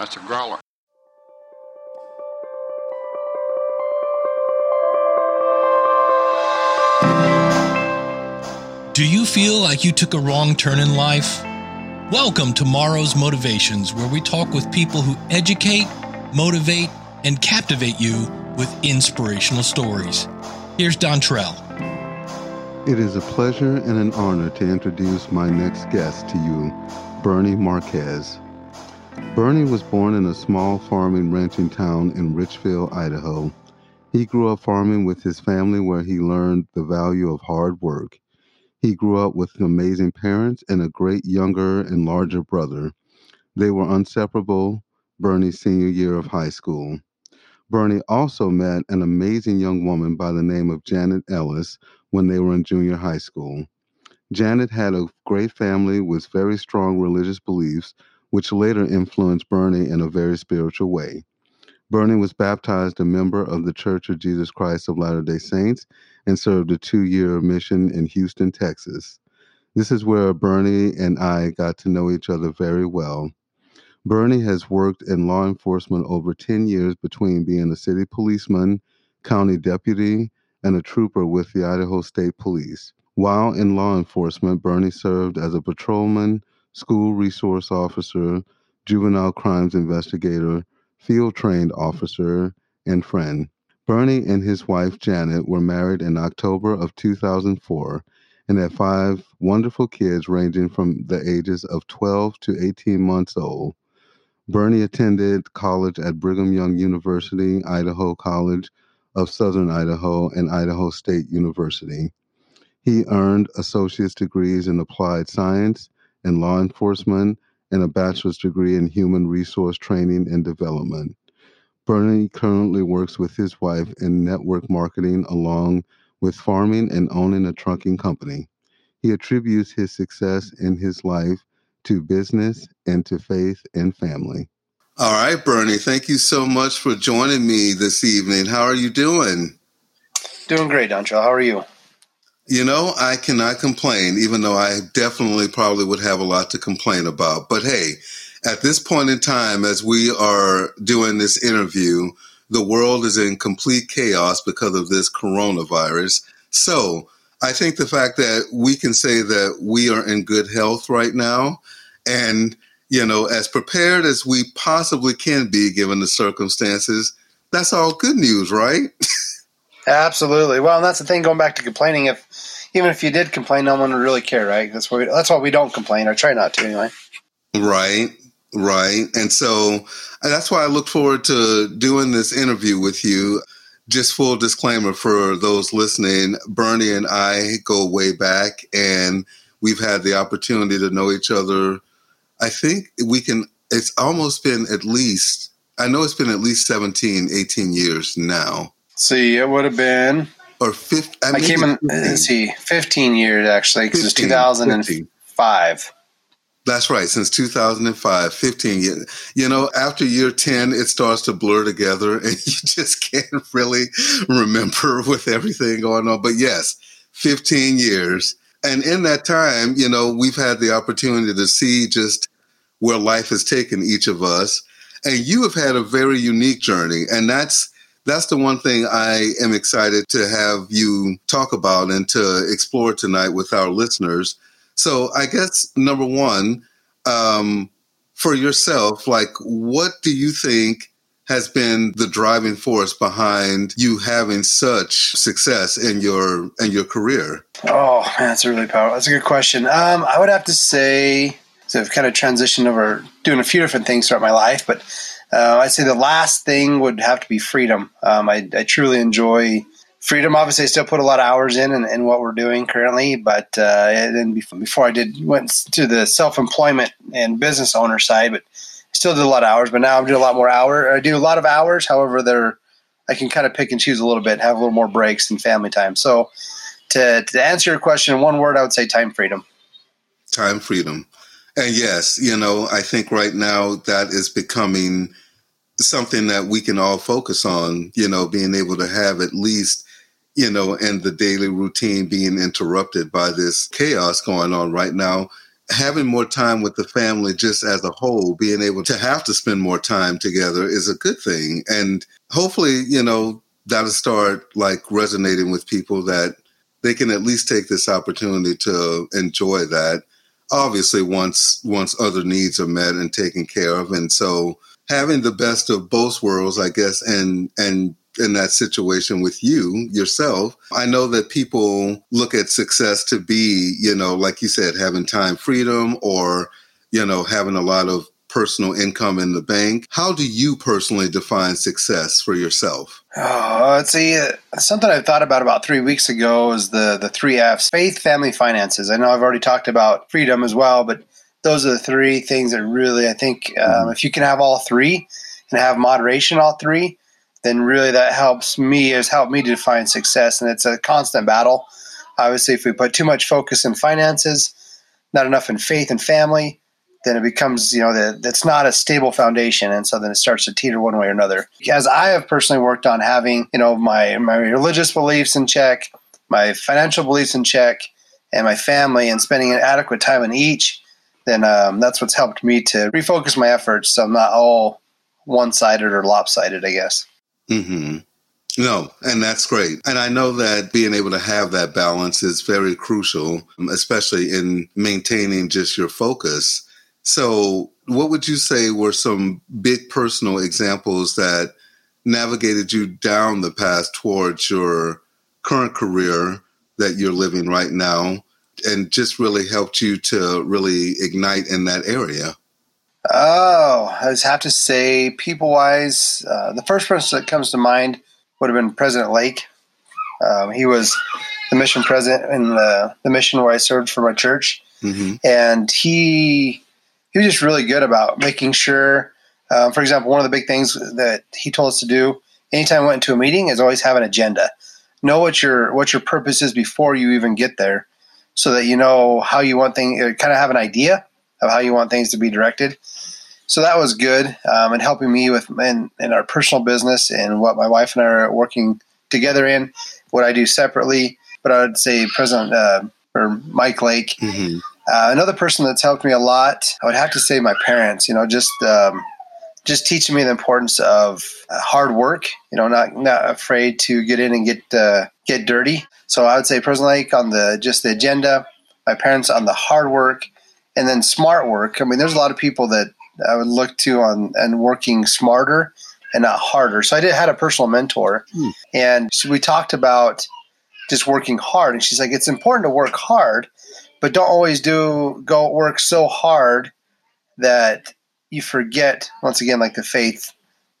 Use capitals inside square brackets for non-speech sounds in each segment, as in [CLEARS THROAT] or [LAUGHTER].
That's a growler. Do you feel like you took a wrong turn in life? Welcome to Morrow's Motivations, where we talk with people who educate, motivate, and captivate you with inspirational stories. Here's Dontrell. It is a pleasure and an honor to introduce my next guest to you, Bernie Marquez. Bernie was born in a small farming ranching town in Richfield, Idaho. He grew up farming with his family where he learned the value of hard work. He grew up with amazing parents and a great younger and larger brother. They were inseparable Bernie's senior year of high school. Bernie also met an amazing young woman by the name of Janet Ellis when they were in junior high school. Janet had a great family with very strong religious beliefs, which later influenced Bernie in a very spiritual way. Bernie was baptized a member of the Church of Jesus Christ of Latter day Saints and served a two year mission in Houston, Texas. This is where Bernie and I got to know each other very well. Bernie has worked in law enforcement over 10 years between being a city policeman, county deputy, and a trooper with the Idaho State Police. While in law enforcement, Bernie served as a patrolman, school resource officer, juvenile crimes investigator, field trained officer, and friend. Bernie and his wife Janet were married in October of 2004 and had five wonderful kids ranging from the ages of 12 to 18 months old. Bernie attended college at Brigham Young University, Idaho College of Southern Idaho, and Idaho State University. He earned associate's degrees in applied science and law enforcement and a bachelor's degree in human resource training and development. Bernie currently works with his wife in network marketing along with farming and owning a trucking company. He attributes his success in his life to business and to faith and family. All right, Bernie, thank you so much for joining me this evening. How are you doing? Doing great, Dontrell. How are you? You know, I cannot complain, even though I definitely probably would have a lot to complain about. But hey, at this point in time, as we are doing this interview, the world is in complete chaos because of this coronavirus. So I think the fact that we can say that we are in good health right now and, you know, as prepared as we possibly can be given the circumstances, that's all good news, right? [LAUGHS] Absolutely. Well, and that's the thing. Going back to complaining, if even if you did complain, no one would really care, right? That's why we, that's why we don't complain or try not to anyway. Right, right. And so that's why I look forward to doing this interview with you. Just full disclaimer for those listening: Bernie and I go way back, and we've had the opportunity to know each other. I think we can. It's almost been at least. I know it's been at least 17, 18 years now see, it would have been or 15. I, I came in. Let's see, fifteen years actually, because it's two thousand and five. That's right, since 2005, 15 years. You know, after year 10, it starts to blur together [LAUGHS] and you just can't really remember [LAUGHS] with everything going on. But yes, 15 years. And in that time, you know, we've had the opportunity to see just where life has taken each of us. And you have had a very unique journey. And that's that's the one thing I am excited to have you talk about and to explore tonight with our listeners. So, I guess number one, um, for yourself, like, what do you think has been the driving force behind you having such success in your in your career? Oh man, that's a really powerful. That's a good question. Um, I would have to say, so I've kind of transitioned over doing a few different things throughout my life, but uh, I'd say the last thing would have to be freedom. Um, I, I, truly enjoy freedom. Obviously, I still put a lot of hours in in, in what we're doing currently, but uh, then before I did went to the self employment and business owner side, but still did a lot of hours. But now I'm doing a lot more hour. I do a lot of hours. However, they're I can kind of pick and choose a little bit, have a little more breaks and family time. So, to to answer your question in one word, I would say time freedom. Time freedom. And yes, you know, I think right now that is becoming something that we can all focus on, you know, being able to have at least, you know, and the daily routine being interrupted by this chaos going on right now. having more time with the family just as a whole, being able to have to spend more time together is a good thing. And hopefully, you know, that'll start like resonating with people that they can at least take this opportunity to enjoy that. Obviously, once once other needs are met and taken care of, and so having the best of both worlds, I guess, and and in that situation with you yourself. I know that people look at success to be, you know, like you said, having time freedom or, you know, having a lot of personal income in the bank. How do you personally define success for yourself? Oh, let's see. Uh, something I thought about about three weeks ago is the the three F's: faith, family, finances. I know I've already talked about freedom as well, but those are the three things that really I think um, mm-hmm. if you can have all three and have moderation all three, then really that helps me has helped me to define success and it's a constant battle obviously if we put too much focus in finances not enough in faith and family then it becomes you know that it's not a stable foundation and so then it starts to teeter one way or another as i have personally worked on having you know my my religious beliefs in check my financial beliefs in check and my family and spending an adequate time in each then um, that's what's helped me to refocus my efforts so i'm not all one-sided or lopsided i guess Mm-hmm. No, and that's great. And I know that being able to have that balance is very crucial, especially in maintaining just your focus. So, what would you say were some big personal examples that navigated you down the path towards your current career that you're living right now and just really helped you to really ignite in that area? Oh, I just have to say, people wise, uh, the first person that comes to mind would have been President Lake. Um, he was the mission president in the, the mission where I served for my church. Mm-hmm. And he he was just really good about making sure, um, for example, one of the big things that he told us to do anytime we went into a meeting is always have an agenda. Know what your what your purpose is before you even get there, so that you know how you want things. Kind of have an idea of how you want things to be directed. So that was good um, and helping me with in, in our personal business and what my wife and I are working together in, what I do separately. But I would say President uh, or Mike Lake. Mm-hmm. Uh, another person that's helped me a lot, I would have to say my parents. You know, just um, just teaching me the importance of uh, hard work. You know, not not afraid to get in and get uh, get dirty. So I would say President Lake on the just the agenda, my parents on the hard work, and then smart work. I mean, there's a lot of people that I would look to on and working smarter and not harder. So I did had a personal mentor, hmm. and we talked about just working hard. And she's like, it's important to work hard, but don't always do go work so hard that you forget once again like the faith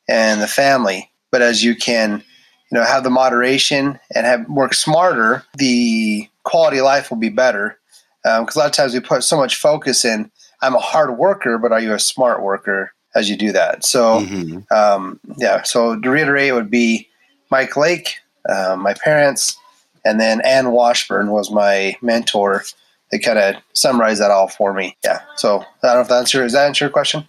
and the family. But as you can, you know, have the moderation and have work smarter, the quality of life will be better because um, a lot of times we put so much focus in i'm a hard worker but are you a smart worker as you do that so mm-hmm. um, yeah so to reiterate it would be mike lake uh, my parents and then ann washburn was my mentor they kind of summarized that all for me yeah so i don't know if that answer is that answer your question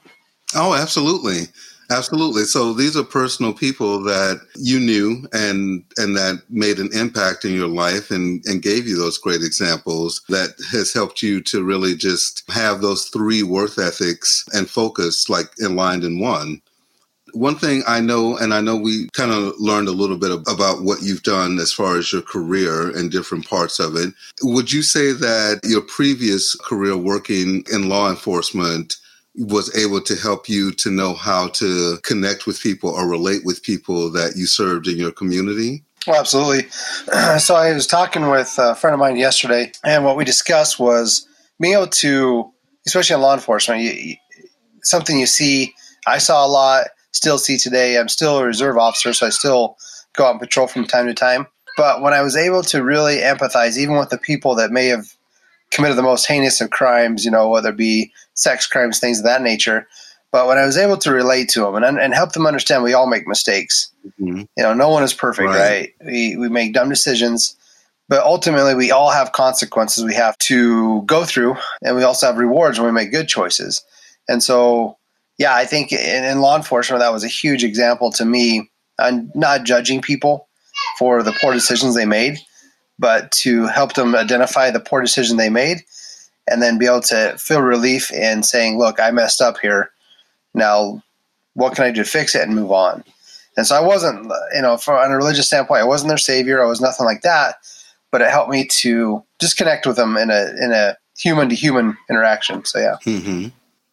oh absolutely Absolutely. So these are personal people that you knew and and that made an impact in your life and, and gave you those great examples that has helped you to really just have those three worth ethics and focus like aligned in one. One thing I know, and I know we kind of learned a little bit about what you've done as far as your career and different parts of it. Would you say that your previous career working in law enforcement was able to help you to know how to connect with people or relate with people that you served in your community? Well, absolutely. [CLEARS THROAT] So I was talking with a friend of mine yesterday, and what we discussed was being able to, especially in law enforcement, you, something you see. I saw a lot, still see today. I'm still a reserve officer, so I still go out and patrol from time to time. But when I was able to really empathize, even with the people that may have committed the most heinous of crimes, you know, whether it be sex crimes, things of that nature. But when I was able to relate to them and, and help them understand we all make mistakes, mm-hmm. you know, no one is perfect, right? right? We, we make dumb decisions, but ultimately we all have consequences we have to go through. And we also have rewards when we make good choices. And so, yeah, I think in, in law enforcement, that was a huge example to me on not judging people for the poor decisions they made, but to help them identify the poor decision they made and then be able to feel relief in saying, "Look, I messed up here. Now, what can I do to fix it and move on?" And so I wasn't, you know, from a religious standpoint, I wasn't their savior. I was nothing like that, but it helped me to just connect with them in a in a human to human interaction. So yeah. Mm-hmm.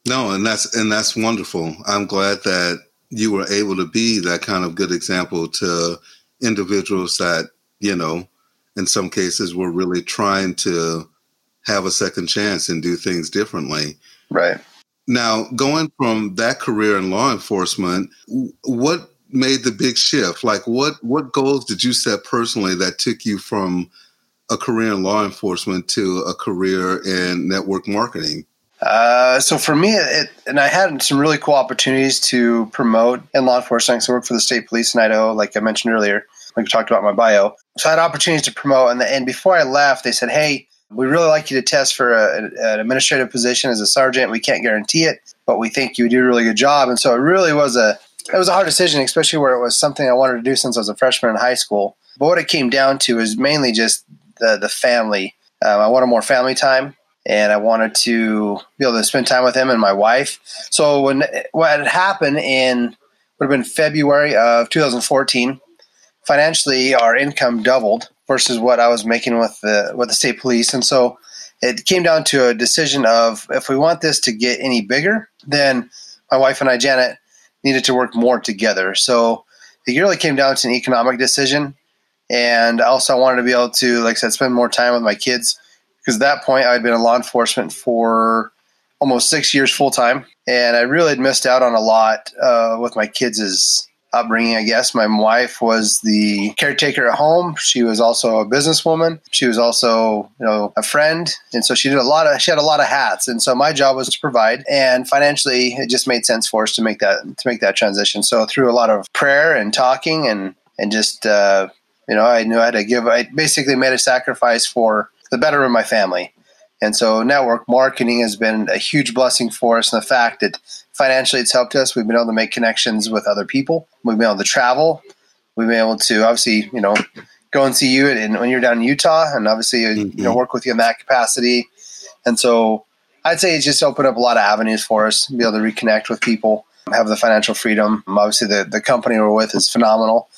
No, and that's and that's wonderful. I'm glad that you were able to be that kind of good example to individuals that you know, in some cases, were really trying to have a second chance and do things differently. Right. Now, going from that career in law enforcement, what made the big shift? Like, what what goals did you set personally that took you from a career in law enforcement to a career in network marketing? Uh, so for me, it, and I had some really cool opportunities to promote in law enforcement. So I worked for the state police in Idaho, like I mentioned earlier, like we talked about my bio. So I had opportunities to promote, and, the, and before I left, they said, "Hey, we really like you to test for a, an administrative position as a sergeant. We can't guarantee it, but we think you do a really good job." And so it really was a it was a hard decision, especially where it was something I wanted to do since I was a freshman in high school. But what it came down to is mainly just the the family. Um, I wanted more family time, and I wanted to be able to spend time with him and my wife. So when what had happened in would have been February of 2014, financially our income doubled versus what I was making with the with the state police, and so it came down to a decision of if we want this to get any bigger, then my wife and I, Janet, needed to work more together. So it really came down to an economic decision. And also, I wanted to be able to, like I said, spend more time with my kids because at that point I'd been in law enforcement for almost six years full time, and I really had missed out on a lot uh, with my kids' upbringing, I guess. My wife was the caretaker at home. She was also a businesswoman. She was also, you know, a friend. And so she did a lot of she had a lot of hats. And so my job was to provide and financially it just made sense for us to make that to make that transition. So through a lot of prayer and talking and and just uh, you know, I knew I had to give I basically made a sacrifice for the better of my family. And so network marketing has been a huge blessing for us. And the fact that financially it's helped us, we've been able to make connections with other people. We've been able to travel. We've been able to obviously, you know, go and see you and when you're down in Utah and obviously, mm-hmm. you know, work with you in that capacity. And so I'd say it's just opened up a lot of avenues for us to be able to reconnect with people, have the financial freedom. Obviously the, the company we're with is phenomenal.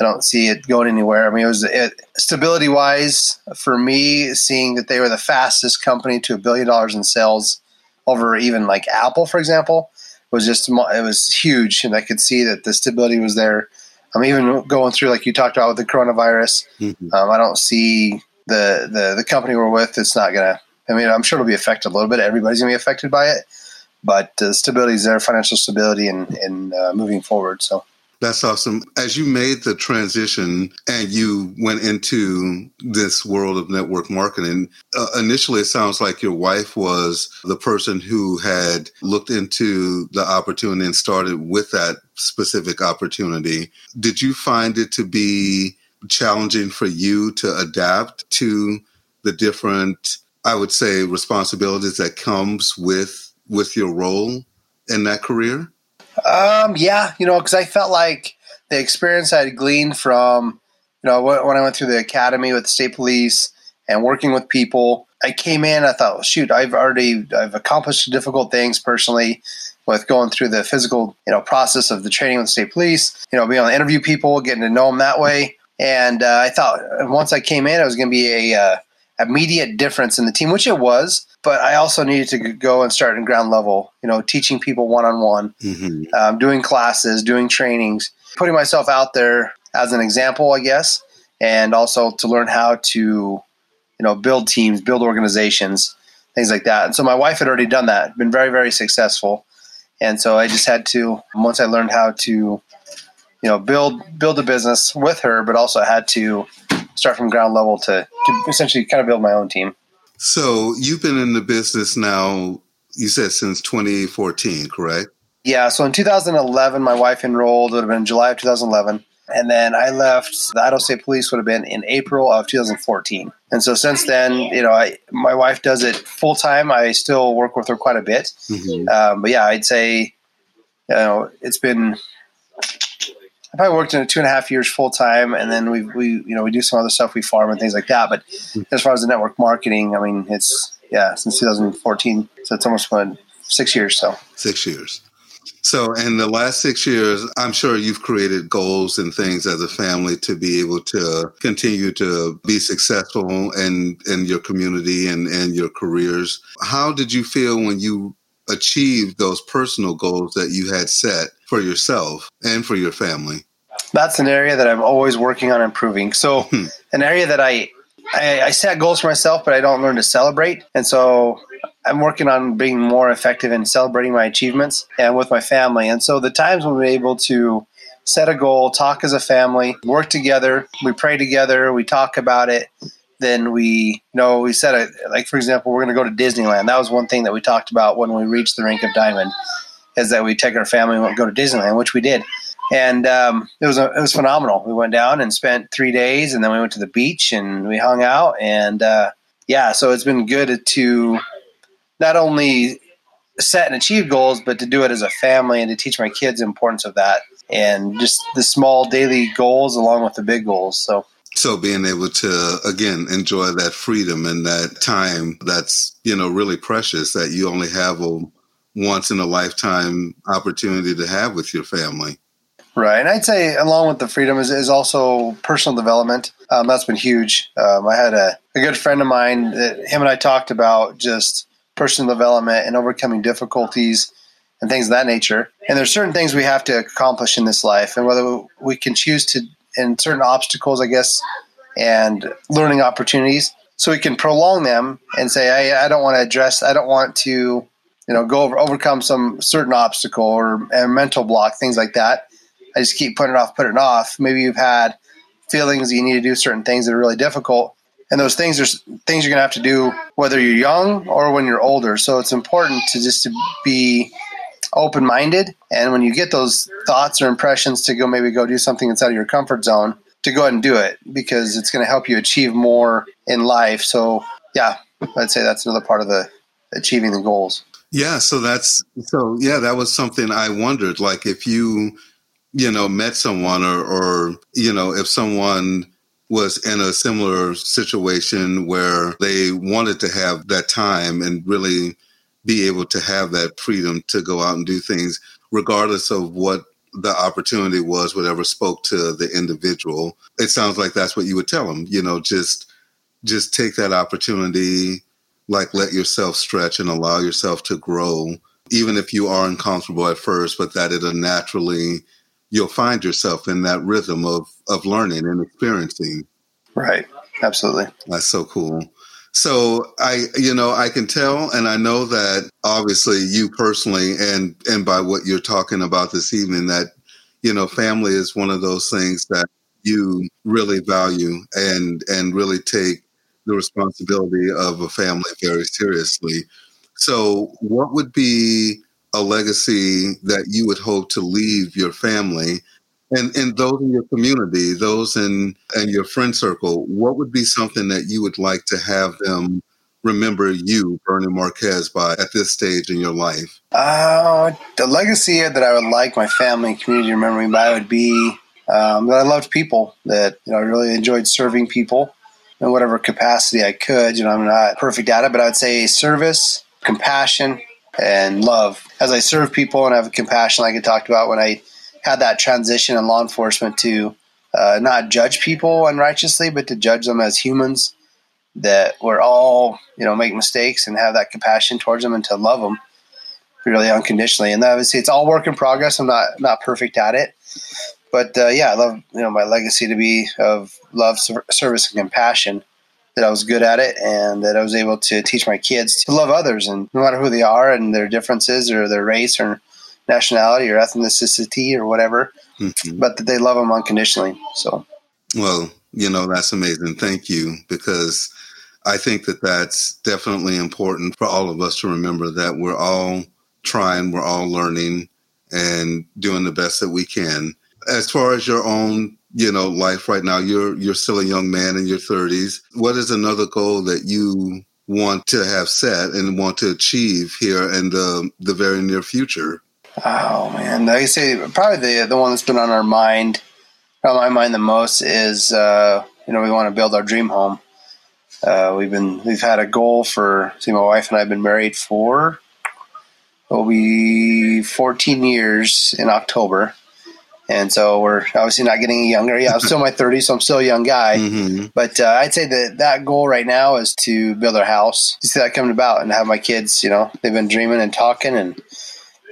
I don't see it going anywhere. I mean, it was it, stability wise for me, seeing that they were the fastest company to a billion dollars in sales over even like Apple, for example, was just it was huge, and I could see that the stability was there. I'm even going through like you talked about with the coronavirus. Mm-hmm. Um, I don't see the, the the company we're with. It's not gonna. I mean, I'm sure it'll be affected a little bit. Everybody's gonna be affected by it, but the stability is there, financial stability, and and uh, moving forward. So. That's awesome. As you made the transition and you went into this world of network marketing, uh, initially it sounds like your wife was the person who had looked into the opportunity and started with that specific opportunity. Did you find it to be challenging for you to adapt to the different, I would say, responsibilities that comes with with your role in that career? Um, yeah, you know, because I felt like the experience I had gleaned from, you know, when I went through the academy with the state police and working with people, I came in. I thought, well, shoot, I've already I've accomplished difficult things personally with going through the physical, you know, process of the training with the state police. You know, being able to interview people, getting to know them that way. And uh, I thought once I came in, it was going to be a uh, immediate difference in the team, which it was. But I also needed to go and start in ground level, you know, teaching people one on one, doing classes, doing trainings, putting myself out there as an example, I guess, and also to learn how to, you know, build teams, build organizations, things like that. And so my wife had already done that, been very, very successful. And so I just had to, once I learned how to, you know, build build a business with her, but also had to start from ground level to, to essentially kind of build my own team. So you've been in the business now, you said since 2014, correct? Yeah. So in 2011, my wife enrolled, it would have been July of 2011. And then I left the Idaho State Police would have been in April of 2014. And so since then, you know, I, my wife does it full time. I still work with her quite a bit. Mm-hmm. Um, but yeah, I'd say, you know, it's been I probably worked in it two and a half years full time, and then we we you know we do some other stuff, we farm and things like that. But as far as the network marketing, I mean, it's yeah, since 2014. So it's almost been six years. So six years. So, in the last six years, I'm sure you've created goals and things as a family to be able to continue to be successful in, in your community and, and your careers. How did you feel when you achieved those personal goals that you had set for yourself and for your family? That's an area that I'm always working on improving. So, hmm. an area that I, I, I set goals for myself, but I don't learn to celebrate. And so I'm working on being more effective in celebrating my achievements and with my family. And so the times when we're able to set a goal, talk as a family, work together, we pray together, we talk about it, then we know we said, a like for example, we're going to go to Disneyland. That was one thing that we talked about when we reached the Rank of Diamond, is that we take our family and go to Disneyland, which we did. And um, it was a, it was phenomenal. We went down and spent three days, and then we went to the beach and we hung out. And uh, yeah, so it's been good to not only set and achieve goals, but to do it as a family and to teach my kids the importance of that and just the small daily goals along with the big goals. So. So being able to again enjoy that freedom and that time that's you know really precious that you only have a once in a lifetime opportunity to have with your family. Right, and I'd say along with the freedom is, is also personal development. Um, that's been huge. Um, I had a, a good friend of mine that him and I talked about just personal development and overcoming difficulties and things of that nature. And there's certain things we have to accomplish in this life, and whether we can choose to, in certain obstacles, I guess, and learning opportunities, so we can prolong them and say, I, I don't want to address, I don't want to, you know, go over, overcome some certain obstacle or a mental block, things like that. I just keep putting it off, putting it off. Maybe you've had feelings you need to do certain things that are really difficult and those things are things you're going to have to do whether you're young or when you're older so it's important to just to be open-minded and when you get those thoughts or impressions to go maybe go do something inside of your comfort zone to go ahead and do it because it's going to help you achieve more in life. So yeah i'd say that's another part of the achieving the goals. Yeah so that's so yeah that was something i wondered like if you you know met someone or or you know if someone was in a similar situation where they wanted to have that time and really be able to have that freedom to go out and do things, regardless of what the opportunity was, whatever spoke to the individual. It sounds like that's what you would tell them. You know, just just take that opportunity, like let yourself stretch and allow yourself to grow, even if you are uncomfortable at first, but that it'll naturally you'll find yourself in that rhythm of of learning and experiencing. Right. Absolutely. That's so cool. So I, you know, I can tell, and I know that obviously you personally, and and by what you're talking about this evening, that you know, family is one of those things that you really value and and really take the responsibility of a family very seriously. So, what would be a legacy that you would hope to leave your family and and those in your community, those in and your friend circle, what would be something that you would like to have them remember you, Bernie Marquez, by at this stage in your life? Uh, the legacy that I would like my family and community to remember me by would be um, that I loved people, that you know, I really enjoyed serving people in whatever capacity I could. You know, I'm not perfect at it, but I'd say service, compassion, and love. As I serve people and have compassion, like I talked about when I had that transition in law enforcement to uh, not judge people unrighteously, but to judge them as humans. That we're all, you know, make mistakes and have that compassion towards them and to love them really unconditionally. And obviously, it's all work in progress. I'm not not perfect at it, but uh, yeah, I love you know my legacy to be of love, service, and compassion that I was good at it and that I was able to teach my kids to love others and no matter who they are and their differences or their race or nationality or ethnicity or whatever, mm-hmm. but that they love them unconditionally. So, well, you know, that's amazing. Thank you because I think that that's definitely important for all of us to remember that we're all trying, we're all learning and doing the best that we can. As far as your own you know life right now you're you're still a young man in your 30s what is another goal that you want to have set and want to achieve here in the the very near future oh man like i say probably the the one that's been on our mind on my mind the most is uh, you know we want to build our dream home uh, we've been we've had a goal for see my wife and I've been married for will be 14 years in October. And so we're obviously not getting any younger. Yeah, I'm still in my 30s, so I'm still a young guy. Mm-hmm. But uh, I'd say that that goal right now is to build our house. To see that coming about and have my kids, you know, they've been dreaming and talking and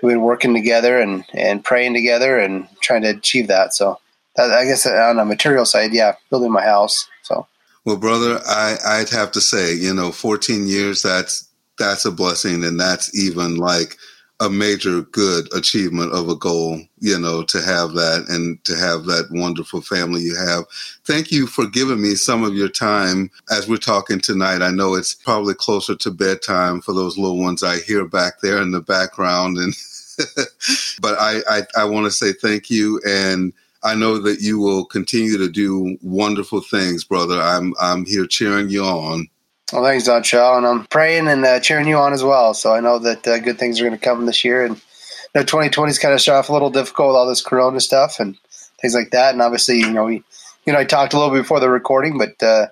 we've been working together and, and praying together and trying to achieve that. So that, I guess on a material side, yeah, building my house. So, Well, brother, I, I'd have to say, you know, 14 years, that's that's a blessing. And that's even like a major good achievement of a goal, you know, to have that and to have that wonderful family you have. Thank you for giving me some of your time as we're talking tonight. I know it's probably closer to bedtime for those little ones I hear back there in the background. And, [LAUGHS] [LAUGHS] but I, I, I want to say thank you. And I know that you will continue to do wonderful things, brother. I'm, I'm here cheering you on. well, thanks, Don Shaw. And I'm praying and uh, cheering you on as well. So I know that uh, good things are going to come this year. And you know, 2020's kind of started off a little difficult with all this Corona stuff and things like that. And obviously, you know, we, you know, I talked a little bit before the recording, but uh,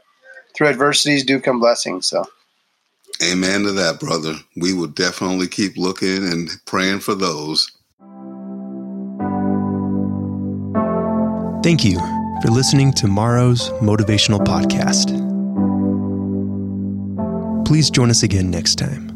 through adversities do come blessings. So. Amen to that, brother. We will definitely keep looking and praying for those. Thank you for listening to Morrow's Motivational Podcast. Please join us again next time.